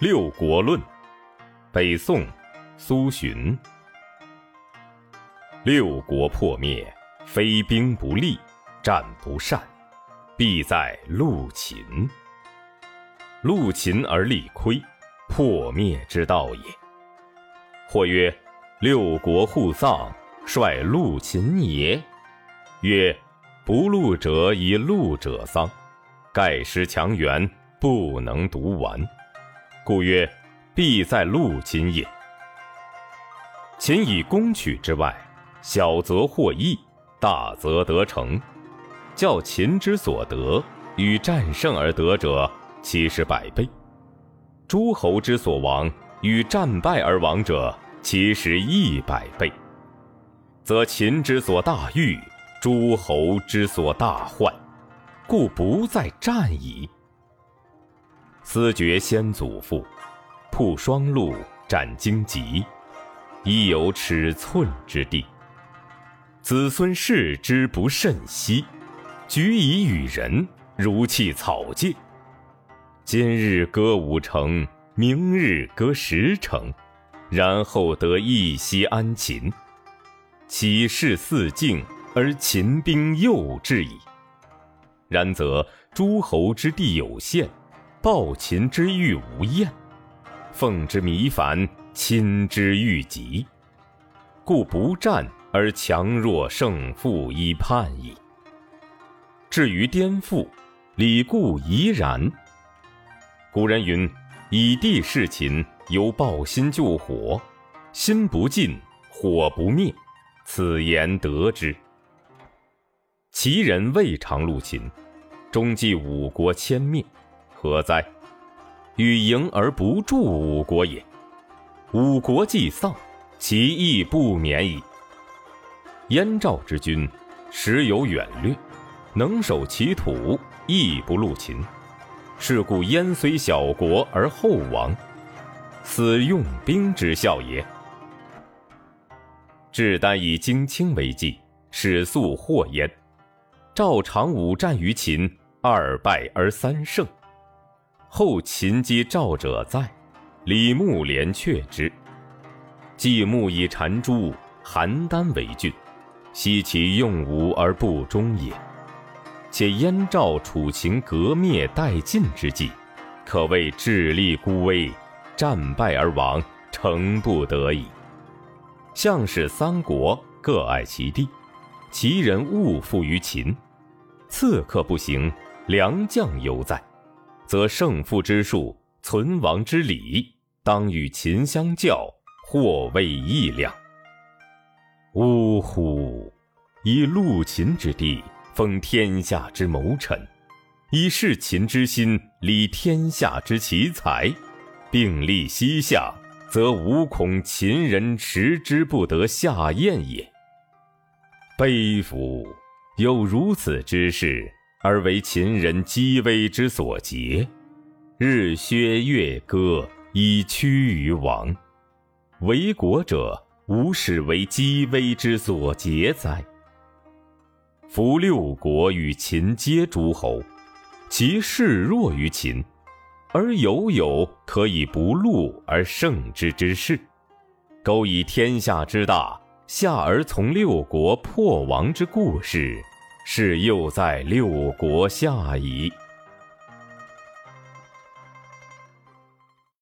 六国论，北宋，苏洵。六国破灭，非兵不利，战不善，必在陆秦。陆秦而力亏，破灭之道也。或曰：六国互丧，率陆秦也。曰：不戮者以戮者丧，盖失强援，不能独完。故曰：必在陆秦也。秦以攻取之外，小则获益，大则得成。较秦之所得与战胜而得者，其实百倍；诸侯之所亡与战败而亡者，其实一百倍。则秦之所大欲。诸侯之所大患，故不在战矣。思觉先祖父，铺双陆，斩荆棘，亦有尺寸之地。子孙视之不甚惜，举以与人，如弃草芥。今日割五城，明日割十城，然后得一息安寝。岂是四境？而秦兵又至矣。然则诸侯之地有限，暴秦之欲无厌，奉之弥繁，亲之欲急，故不战而强弱胜负以判矣。至于颠覆，理固宜然。古人云：“以地事秦，犹抱薪救火，心不尽，火不灭。”此言得之。齐人未尝入秦，终继五国迁灭，何哉？与迎而不助五国也。五国既丧，其义不免矣。燕赵之君，时有远略，能守其土，亦不赂秦。是故燕虽小国而后亡，此用兵之效也。至丹以荆青为计，使速获燕。赵长武战于秦，二败而三胜。后秦击赵者在，李牧连却之。季牧以缠珠，邯郸为郡，悉其用武而不忠也。且燕赵楚秦革灭殆尽之际，可谓智力孤危，战败而亡，诚不得已。项使三国各爱其地，其人勿附于秦。刺客不行，良将犹在，则胜负之术、存亡之理，当与秦相较，或谓异量。呜呼！以陆秦之地，封天下之谋臣，以事秦之心，理天下之奇才，并立西向，则无恐秦人食之不得下咽也。悲夫！有如此之事，而为秦人积威之所劫，日削月割，以趋于亡。为国者，无使为积威之所劫哉？夫六国与秦皆诸侯，其势弱于秦，而犹有可以不戮而胜之之势，苟以天下之大。下而从六国破亡之故事，是又在六国下矣。